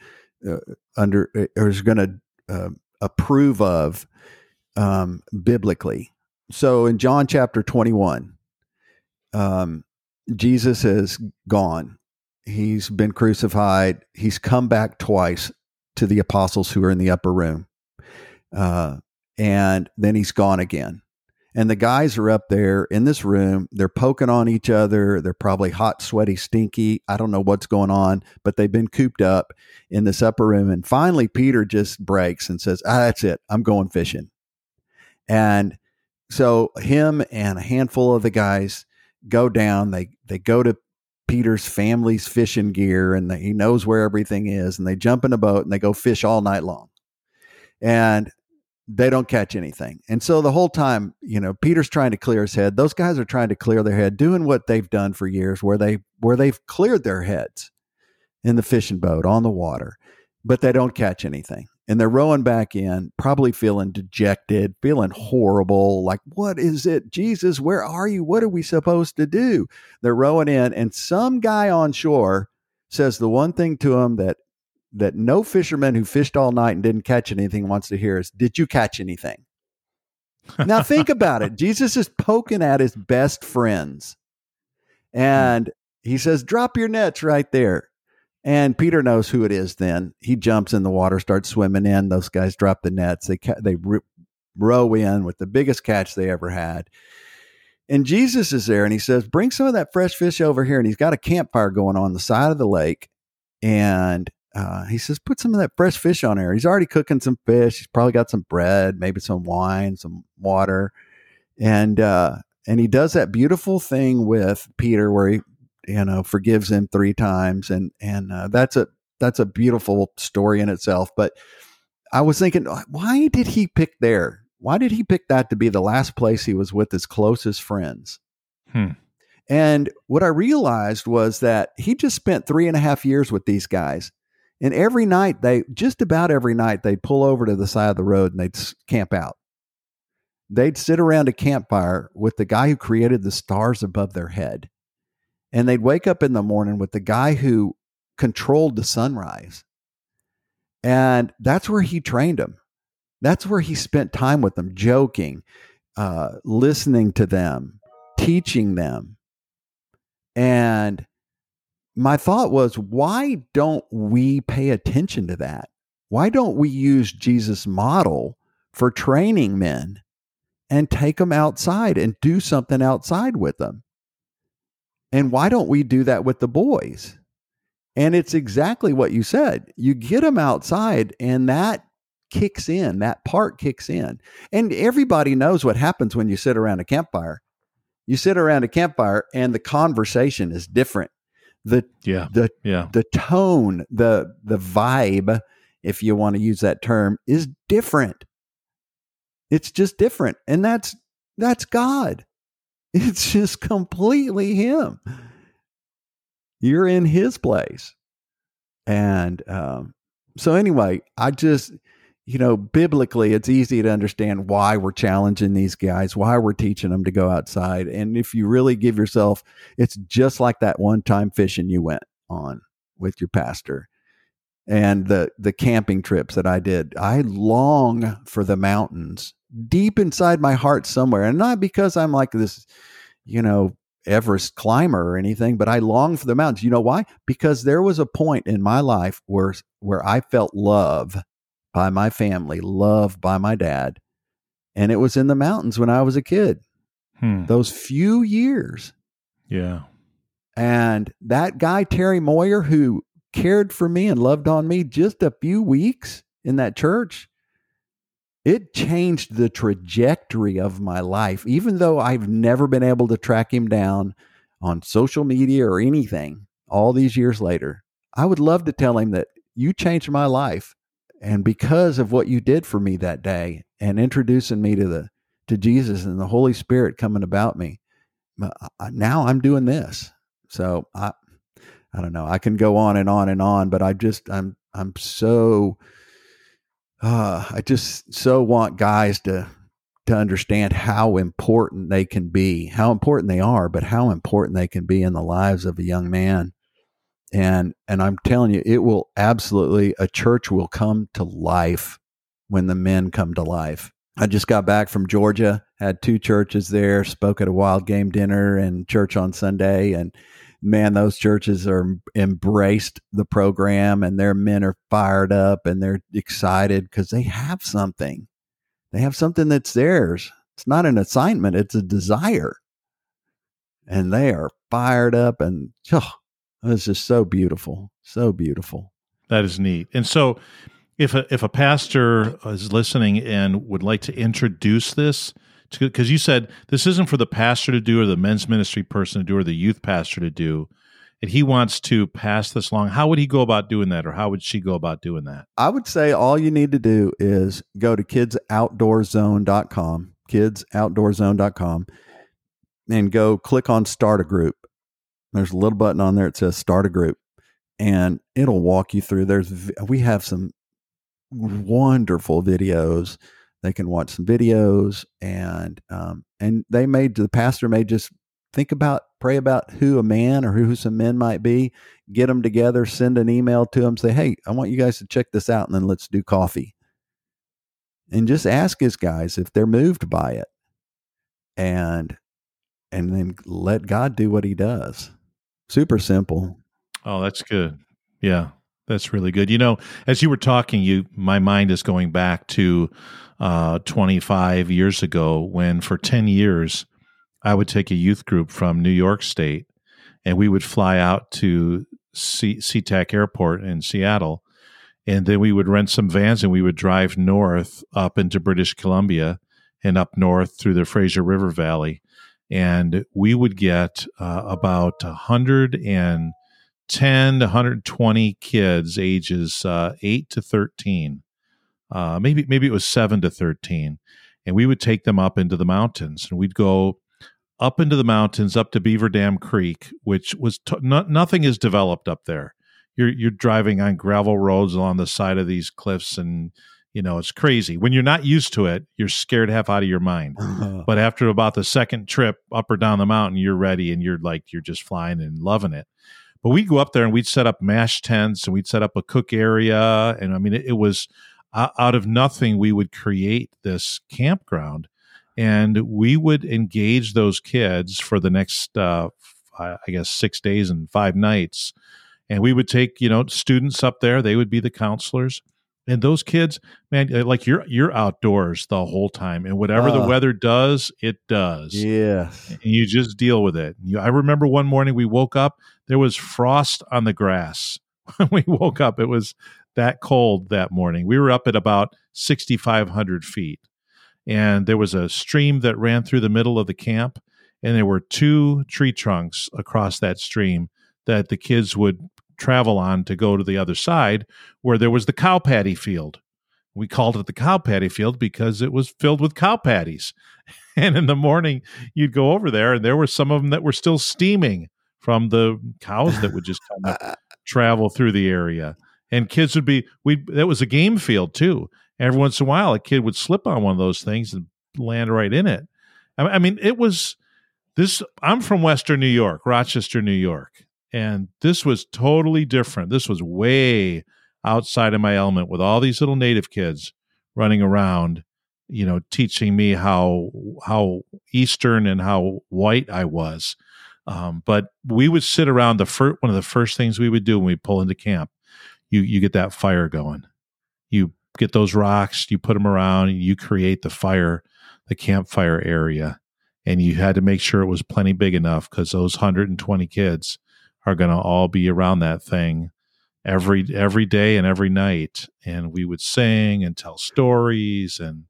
uh, under or is going to uh, approve of um, biblically so in john chapter 21 um, jesus is gone he's been crucified he's come back twice to the apostles who are in the upper room uh, and then he's gone again. And the guys are up there in this room. They're poking on each other. They're probably hot, sweaty, stinky. I don't know what's going on, but they've been cooped up in this upper room. And finally, Peter just breaks and says, ah, That's it. I'm going fishing. And so him and a handful of the guys go down. They they go to Peter's family's fishing gear and he knows where everything is. And they jump in a boat and they go fish all night long. And they don't catch anything. And so the whole time, you know, Peter's trying to clear his head. Those guys are trying to clear their head, doing what they've done for years, where they where they've cleared their heads in the fishing boat on the water, but they don't catch anything. And they're rowing back in, probably feeling dejected, feeling horrible. Like, what is it? Jesus, where are you? What are we supposed to do? They're rowing in, and some guy on shore says the one thing to them that that no fisherman who fished all night and didn't catch anything wants to hear is, Did you catch anything? now think about it. Jesus is poking at his best friends. Hmm. And he says, Drop your nets right there. And Peter knows who it is then. He jumps in the water, starts swimming in. Those guys drop the nets. They, ca- they r- row in with the biggest catch they ever had. And Jesus is there and he says, Bring some of that fresh fish over here. And he's got a campfire going on the side of the lake. And uh, he says, Put some of that fresh fish on there. He's already cooking some fish. He's probably got some bread, maybe some wine, some water. And, uh, and he does that beautiful thing with Peter where he, you know, forgives him three times. And, and uh, that's a, that's a beautiful story in itself. But I was thinking, why did he pick there? Why did he pick that to be the last place he was with his closest friends? Hmm. And what I realized was that he just spent three and a half years with these guys. And every night, they just about every night, they'd pull over to the side of the road and they'd camp out. They'd sit around a campfire with the guy who created the stars above their head. And they'd wake up in the morning with the guy who controlled the sunrise. And that's where he trained them. That's where he spent time with them, joking, uh, listening to them, teaching them. And my thought was, why don't we pay attention to that? Why don't we use Jesus' model for training men and take them outside and do something outside with them? And why don't we do that with the boys? And it's exactly what you said. You get them outside, and that kicks in, that part kicks in. And everybody knows what happens when you sit around a campfire. You sit around a campfire, and the conversation is different. The Yeah. the Yeah. the tone, the the vibe, if you want to use that term, is different. It's just different. And that's that's God. It's just completely him. You're in his place. And um, so anyway, I just you know, biblically, it's easy to understand why we're challenging these guys, why we're teaching them to go outside. And if you really give yourself, it's just like that one time fishing you went on with your pastor and the the camping trips that I did. I long for the mountains deep inside my heart somewhere. And not because I'm like this, you know, Everest climber or anything, but I long for the mountains. You know why? Because there was a point in my life where where I felt love by my family, love by my dad. And it was in the mountains when I was a kid, Hmm. those few years. Yeah. And that guy, Terry Moyer, who cared for me and loved on me just a few weeks in that church, it changed the trajectory of my life. Even though I've never been able to track him down on social media or anything all these years later, I would love to tell him that you changed my life. And because of what you did for me that day and introducing me to the to Jesus and the Holy Spirit coming about me, now I'm doing this. So I I don't know. I can go on and on and on, but I just I'm I'm so uh, I just so want guys to to understand how important they can be, how important they are, but how important they can be in the lives of a young man. And and I'm telling you, it will absolutely a church will come to life when the men come to life. I just got back from Georgia, had two churches there, spoke at a wild game dinner and church on Sunday and man, those churches are embraced the program and their men are fired up and they're excited because they have something. They have something that's theirs. It's not an assignment, it's a desire. And they are fired up and oh, it's just so beautiful. So beautiful. That is neat. And so if a if a pastor is listening and would like to introduce this because you said this isn't for the pastor to do or the men's ministry person to do or the youth pastor to do and he wants to pass this along. How would he go about doing that or how would she go about doing that? I would say all you need to do is go to kidsoutdoorzone.com kidsoutdoorzone.com and go click on start a group. There's a little button on there that says start a group and it'll walk you through. There's we have some wonderful videos they can watch some videos and um, and they may the pastor may just think about pray about who a man or who some men might be get them together send an email to them say hey i want you guys to check this out and then let's do coffee. And just ask his guys if they're moved by it and and then let god do what he does. Super simple. Oh that's good. Yeah that's really good. You know as you were talking you my mind is going back to uh, 25 years ago when for 10 years I would take a youth group from New York State and we would fly out to C- SeaTac Airport in Seattle. And then we would rent some vans and we would drive north up into British Columbia and up north through the Fraser River Valley. And we would get uh, about 110 to 120 kids ages uh, 8 to 13 uh, maybe maybe it was seven to thirteen, and we would take them up into the mountains, and we'd go up into the mountains, up to Beaver Dam Creek, which was t- no, nothing is developed up there. You're you're driving on gravel roads along the side of these cliffs, and you know it's crazy. When you're not used to it, you're scared half out of your mind. but after about the second trip up or down the mountain, you're ready, and you're like you're just flying and loving it. But we'd go up there and we'd set up mash tents and we'd set up a cook area, and I mean it, it was out of nothing, we would create this campground and we would engage those kids for the next, uh, I guess, six days and five nights. And we would take, you know, students up there. They would be the counselors. And those kids, man, uh, like you're you're outdoors the whole time, and whatever uh, the weather does, it does. Yeah, and you just deal with it. You, I remember one morning we woke up, there was frost on the grass. When we woke up, it was that cold that morning. We were up at about 6,500 feet, and there was a stream that ran through the middle of the camp, and there were two tree trunks across that stream that the kids would travel on to go to the other side where there was the cow patty field. We called it the cow patty field because it was filled with cow patties. And in the morning, you'd go over there, and there were some of them that were still steaming from the cows that would just kind of travel through the area and kids would be we that was a game field too. Every once in a while, a kid would slip on one of those things and land right in it. I mean, it was this. I'm from Western New York, Rochester, New York, and this was totally different. This was way outside of my element with all these little native kids running around, you know, teaching me how how Eastern and how white I was. Um, but we would sit around the first one of the first things we would do when we pull into camp you you get that fire going. You get those rocks, you put them around, you create the fire, the campfire area, and you had to make sure it was plenty big enough because those 120 kids are going to all be around that thing every every day and every night and we would sing and tell stories and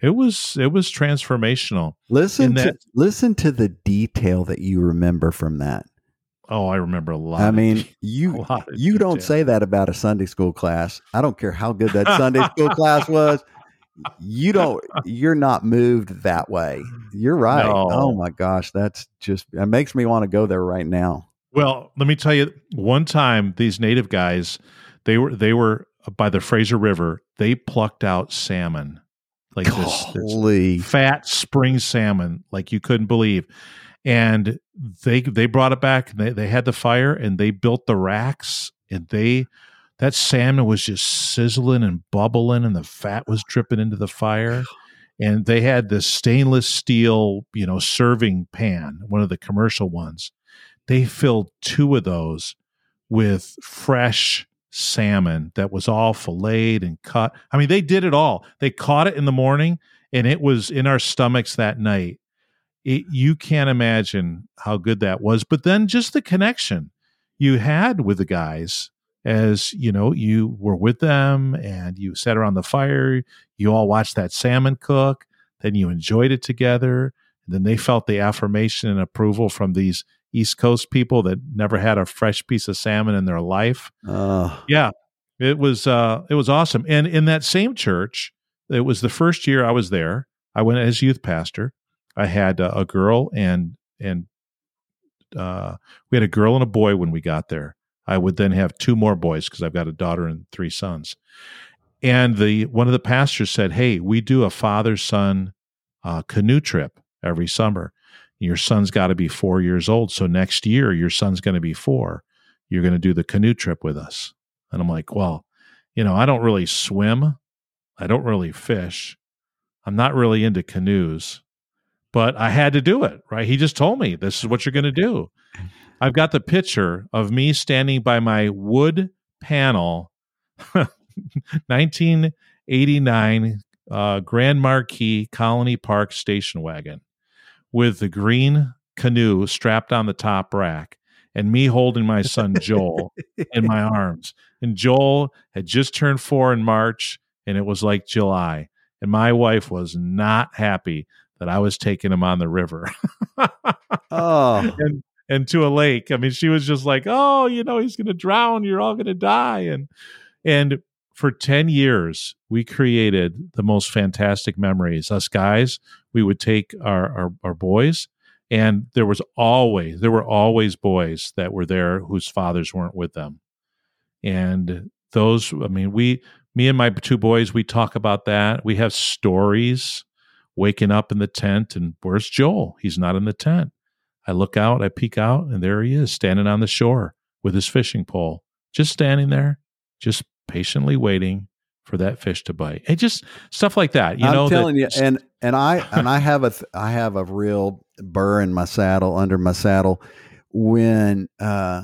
it was it was transformational. Listen In to listen to the detail that you remember from that. Oh, I remember a lot. I mean, you you don't detail. say that about a Sunday school class. I don't care how good that Sunday school class was. You don't. You're not moved that way. You're right. No. Oh my gosh, that's just. It makes me want to go there right now. Well, let me tell you, one time these native guys, they were they were by the Fraser River. They plucked out salmon, like this, this fat spring salmon, like you couldn't believe. And they they brought it back. And they they had the fire and they built the racks and they that salmon was just sizzling and bubbling and the fat was dripping into the fire. And they had this stainless steel, you know, serving pan, one of the commercial ones. They filled two of those with fresh salmon that was all filleted and cut. I mean, they did it all. They caught it in the morning and it was in our stomachs that night. It, you can't imagine how good that was. But then just the connection you had with the guys as you know you were with them and you sat around the fire you all watched that salmon cook then you enjoyed it together and then they felt the affirmation and approval from these east coast people that never had a fresh piece of salmon in their life Uh, yeah, it was uh, it was awesome. And in that same church, it was the first year I was there. I went as youth pastor. I had uh, a girl and and uh, we had a girl and a boy when we got there. I would then have two more boys because I've got a daughter and three sons. And the one of the pastors said, "Hey, we do a father son uh, canoe trip every summer. Your son's got to be four years old, so next year your son's going to be four. You're going to do the canoe trip with us." And I'm like, "Well, you know, I don't really swim. I don't really fish. I'm not really into canoes." But I had to do it, right? He just told me this is what you're going to do. I've got the picture of me standing by my wood panel 1989 uh, Grand Marquis Colony Park station wagon with the green canoe strapped on the top rack and me holding my son Joel in my arms. And Joel had just turned four in March and it was like July. And my wife was not happy that I was taking him on the river. oh, and and to a lake. I mean, she was just like, "Oh, you know, he's going to drown. You're all going to die." And and for 10 years, we created the most fantastic memories. Us guys, we would take our, our, our boys, and there was always, there were always boys that were there whose fathers weren't with them. And those, I mean, we, me and my two boys, we talk about that. We have stories waking up in the tent, and where's Joel? He's not in the tent. I look out, I peek out, and there he is standing on the shore with his fishing pole, just standing there, just patiently waiting for that fish to bite. And just stuff like that. You I'm know, that- telling you, and and I and I have a th- I have a real burr in my saddle under my saddle when uh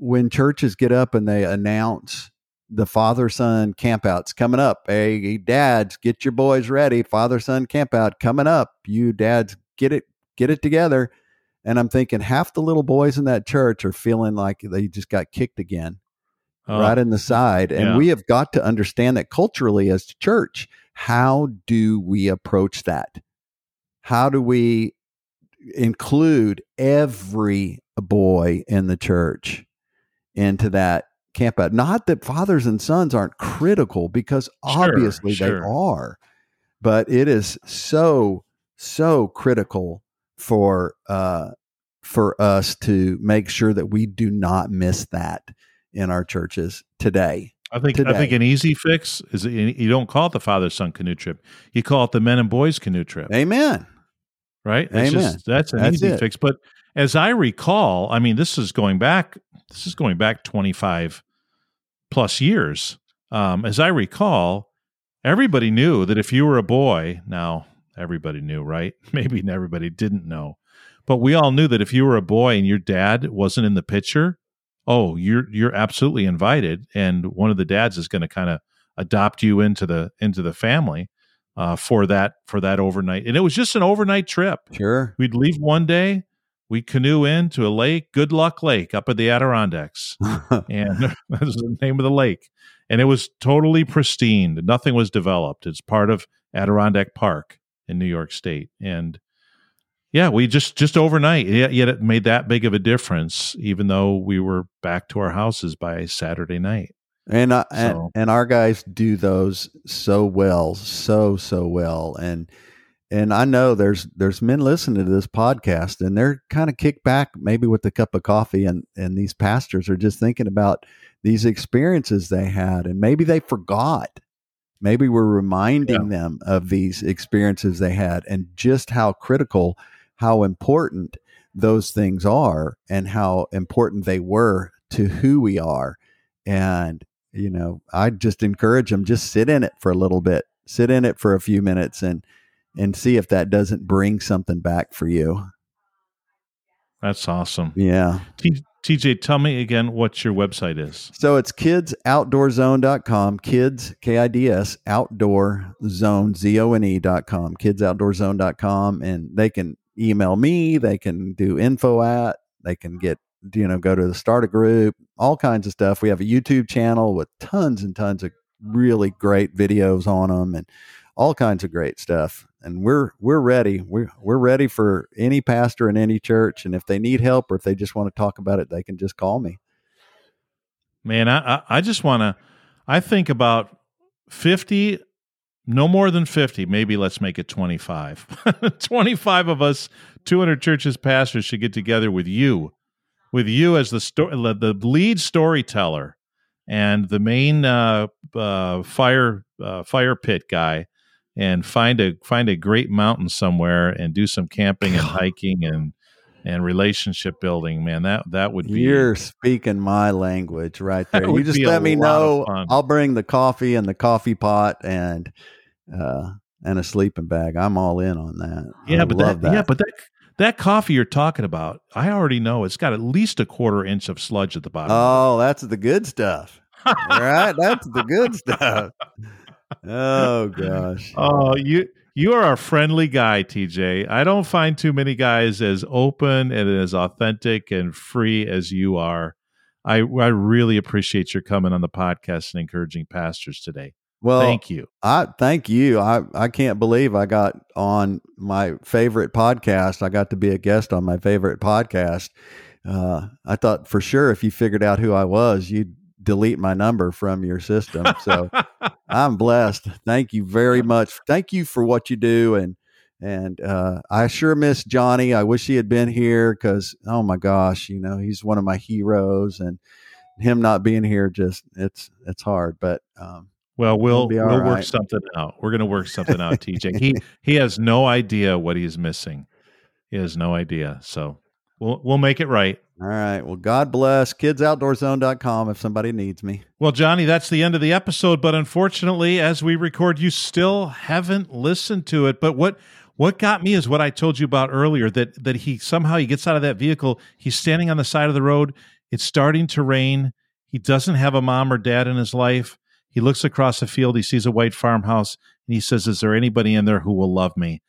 when churches get up and they announce the father son campouts coming up. Hey, dads, get your boys ready. Father son campout coming up. You dads, get it get it together. And I'm thinking half the little boys in that church are feeling like they just got kicked again oh, right in the side. And yeah. we have got to understand that culturally as a church, how do we approach that? How do we include every boy in the church into that camp out? Not that fathers and sons aren't critical because Sure, obviously they are, but it is so, so critical for, uh, for us to make sure that we do not miss that in our churches today. I think I think an easy fix is you you don't call it the father son canoe trip. You call it the men and boys canoe trip. Amen. right? That's Amen. just that's an That's easy it. fix. But as I recall, I mean, this is going back. This is going back twenty five plus years. Um, as I recall, everybody knew that if you were a boy, now everybody knew, right? Maybe everybody didn't know, but we all knew that if you were a boy and your dad wasn't in the picture, oh, you're you're absolutely invited, and one of the dads is going to kind of adopt you into the into the family uh, for that for that overnight. And it was just an overnight trip. Sure. We'd leave one day, we'd canoe into a lake, Good Luck Lake, up at the Adirondacks, and that was the name of the lake. And it was totally pristine. Nothing was developed. It's part of Adirondack Park in New York State. And yeah, we just just overnight, yet, yet it made that big of a difference, even though we were back to our houses by Saturday night. And, uh, so. and and our guys do those so well, so so well, and and I know there's there's men listening to this podcast, and they're kind of kicked back, maybe with a cup of coffee, and and these pastors are just thinking about these experiences they had, and maybe they forgot. Maybe we're reminding yeah. them of these experiences they had, and just how critical, how important those things are, and how important they were to who we are, and you know, I just encourage them just sit in it for a little bit, sit in it for a few minutes and and see if that doesn't bring something back for you. That's awesome. Yeah. T- TJ, tell me again what your website is. So it's kidsoutdoorzone.com, kids, K I D S, outdoor zone, Z O N E.com, kidsoutdoorzone.com. And they can email me, they can do info at, they can get you know, go to the start a group, all kinds of stuff. We have a YouTube channel with tons and tons of really great videos on them and all kinds of great stuff. And we're we're ready. We're we're ready for any pastor in any church. And if they need help or if they just want to talk about it, they can just call me. Man, I I just want to. I think about fifty, no more than fifty. Maybe let's make it twenty five. twenty five of us, two hundred churches pastors should get together with you with you as the sto- the lead storyteller and the main uh, uh, fire uh, fire pit guy, and find a find a great mountain somewhere and do some camping and hiking and and relationship building. Man, that that would be you're speaking my language right there. You just let me know. I'll bring the coffee and the coffee pot and uh, and a sleeping bag. I'm all in on that. Yeah, I but that, that, yeah, but that that coffee you're talking about, I already know it's got at least a quarter inch of sludge at the bottom. Oh, that's the good stuff. right? That's the good stuff. Oh gosh. Oh, you you are a friendly guy, TJ. I don't find too many guys as open and as authentic and free as you are. I I really appreciate your coming on the podcast and encouraging pastors today. Well, thank you. I thank you. I I can't believe I got on my favorite podcast. I got to be a guest on my favorite podcast. Uh, I thought for sure if you figured out who I was, you'd delete my number from your system. So I'm blessed. Thank you very much. Thank you for what you do and and uh, I sure miss Johnny. I wish he had been here because oh my gosh, you know he's one of my heroes, and him not being here just it's it's hard. But um, well, we'll we'll right. work something out. We're going to work something out, TJ. He he has no idea what he's missing. He has no idea. So we'll we'll make it right. All right. Well, God bless kidsoutdoorzone.com if somebody needs me. Well, Johnny, that's the end of the episode, but unfortunately, as we record, you still haven't listened to it. But what what got me is what I told you about earlier that that he somehow he gets out of that vehicle, he's standing on the side of the road, it's starting to rain. He doesn't have a mom or dad in his life he looks across the field, he sees a white farmhouse, and he says, Is there anybody in there who will love me?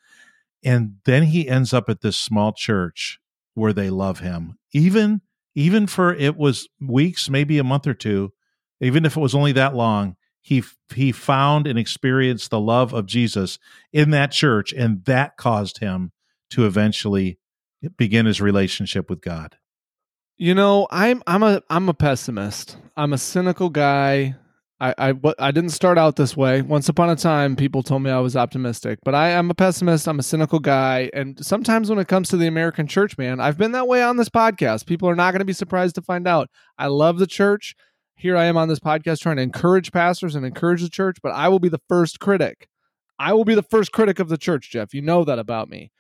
And then he ends up at this small church where they love him. Even even for it was weeks, maybe a month or two, even if it was only that long, he he found and experienced the love of Jesus in that church, and that caused him to eventually begin his relationship with God. You know, I'm I'm a I'm a pessimist. I'm a cynical guy. I, I, I didn't start out this way. Once upon a time, people told me I was optimistic, but I am a pessimist. I'm a cynical guy. And sometimes when it comes to the American church, man, I've been that way on this podcast. People are not going to be surprised to find out. I love the church. Here I am on this podcast trying to encourage pastors and encourage the church, but I will be the first critic. I will be the first critic of the church, Jeff. You know that about me.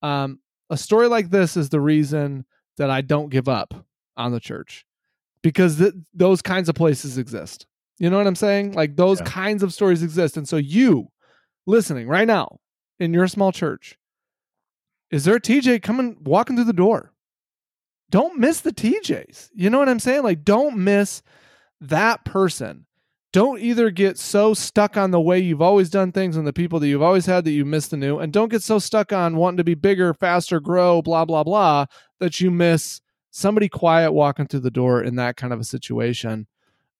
Um, a story like this is the reason that I don't give up on the church because th- those kinds of places exist. You know what I'm saying? Like those yeah. kinds of stories exist. And so you listening right now in your small church, is there a TJ coming walking through the door? Don't miss the TJs. You know what I'm saying? Like don't miss that person. Don't either get so stuck on the way you've always done things and the people that you've always had that you miss the new, and don't get so stuck on wanting to be bigger, faster, grow, blah, blah, blah, that you miss somebody quiet walking through the door in that kind of a situation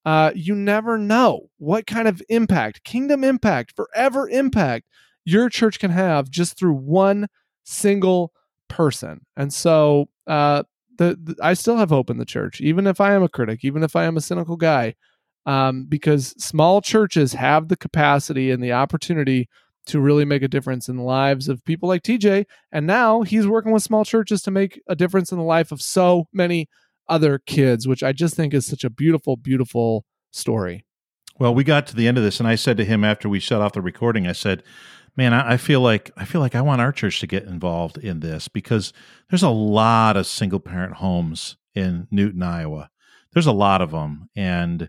uh, you never know what kind of impact, kingdom impact, forever impact your church can have just through one single person. And so uh, the, the I still have hope in the church, even if I am a critic, even if I am a cynical guy, um, because small churches have the capacity and the opportunity to really make a difference in the lives of people like TJ. And now he's working with small churches to make a difference in the life of so many other kids, which I just think is such a beautiful, beautiful story. Well, we got to the end of this, and I said to him after we shut off the recording, I said, "Man, I, I feel like I feel like I want our church to get involved in this because there's a lot of single parent homes in Newton, Iowa. There's a lot of them, and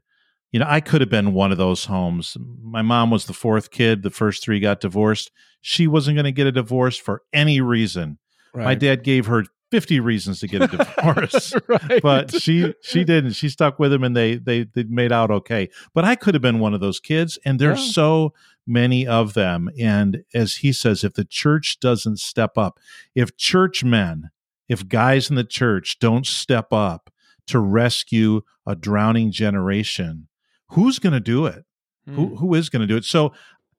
you know, I could have been one of those homes. My mom was the fourth kid; the first three got divorced. She wasn't going to get a divorce for any reason. Right. My dad gave her 50 reasons to get a divorce right. but she she didn't she stuck with him and they they they made out okay but i could have been one of those kids and there's yeah. so many of them and as he says if the church doesn't step up if churchmen if guys in the church don't step up to rescue a drowning generation who's going to do it who hmm. who is going to do it so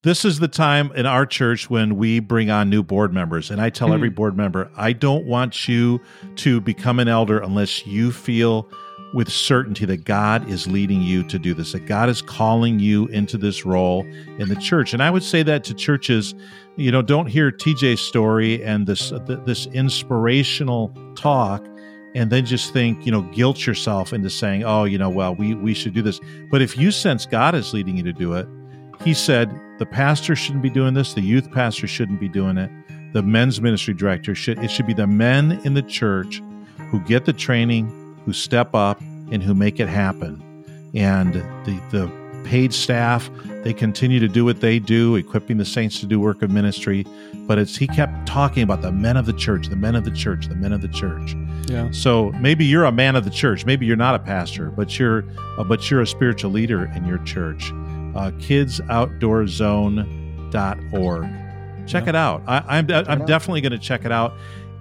this is the time in our church when we bring on new board members. And I tell mm every hmm. board member, I don't want you to become an elder unless you feel with certainty that God is leading you to do this, that God is calling you into this role in the church. And I would say that to churches, you know, don't hear TJ's story and this this inspirational talk and then just think, you know, guilt yourself into saying, "Oh, you know, well, we we should do this." But if you sense God is leading you to do it, he said the pastor shouldn't be doing this, the youth pastor shouldn't be doing it, the men's ministry director should it should be the men in the church who get the training, who step up and who make it happen. And the the paid staff, they continue to do what they do, equipping the saints to do work of ministry. But it's he kept talking about the men of the church, the men of the church, the men of the church. Yeah. So maybe you're a man of the church. Maybe you're not a pastor, but you're uh, but you're a spiritual leader in your church uh, kidsoutdoorzone.org. Check yeah. it out. I, am I'm, I'm definitely going to check it out.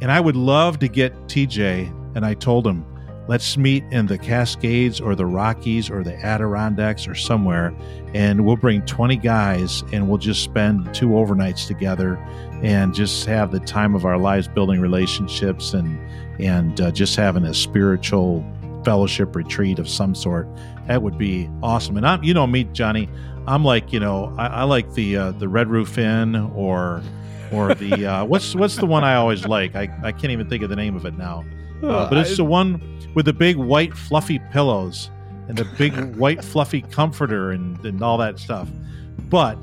And I would love to get TJ, and I told him, let's meet in the Cascades or the Rockies or the Adirondacks or somewhere, and we'll bring 20 guys and we'll just spend two overnights together and just have the time of our lives building relationships and and uh, just having a spiritual fellowship retreat of some sort. That would be awesome. And I'm, you know me, Johnny. I'm like, you know, I, I like the uh, the Red Roof Inn or or the uh, what's what's the one I always like. I, I can't even think of the name of it now. Uh, but it's the one with the big white fluffy pillows and the big white fluffy comforter and, and all that stuff. But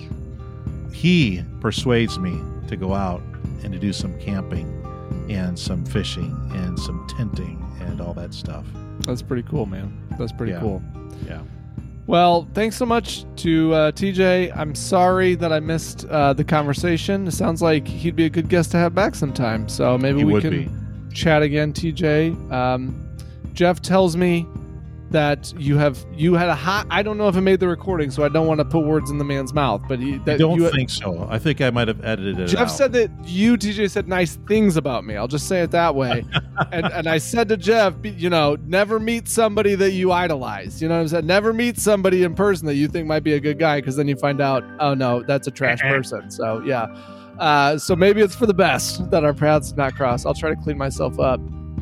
he persuades me to go out and to do some camping and some fishing and some tenting and all that stuff. That's pretty cool, man. That's pretty yeah. cool. Yeah. Well, thanks so much to uh, TJ. I'm sorry that I missed uh, the conversation. It sounds like he'd be a good guest to have back sometime. So maybe he we can be. chat again, TJ. Um, Jeff tells me that you have you had a hot. I don't know if it made the recording, so I don't want to put words in the man's mouth. But he, that I don't you, think so. I think I might have edited it. Jeff out. said that you, TJ, said nice things about me. I'll just say it that way. and and I said to Jeff, you know, never meet somebody that you idolize. You know what I'm saying? Never meet somebody in person that you think might be a good guy, because then you find out, oh no, that's a trash person. So yeah. Uh, so maybe it's for the best that our paths not cross. I'll try to clean myself up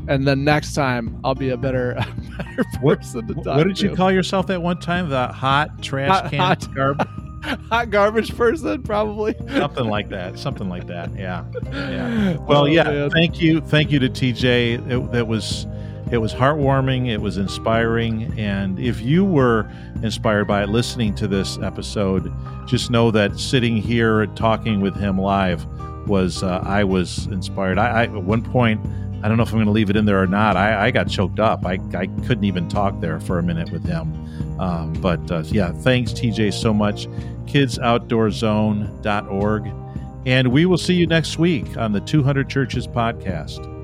and then next time I'll be a better, a better person what, to talk What did to. you call yourself that one time? The hot trash hot, can hot, garbage. hot garbage person, probably. Something like that. Something like that. Yeah. Yeah. Well, oh, yeah. Man. Thank you. Thank you to TJ. It, that was it was heartwarming. It was inspiring. And if you were inspired by it listening to this episode, just know that sitting here talking with him live was uh, I was inspired. I, I at one point I don't know if I'm going to leave it in there or not. I, I got choked up. I, I couldn't even talk there for a minute with him. Um, but uh, yeah, thanks, TJ, so much. KidsOutdoorZone.org. And we will see you next week on the 200 Churches podcast.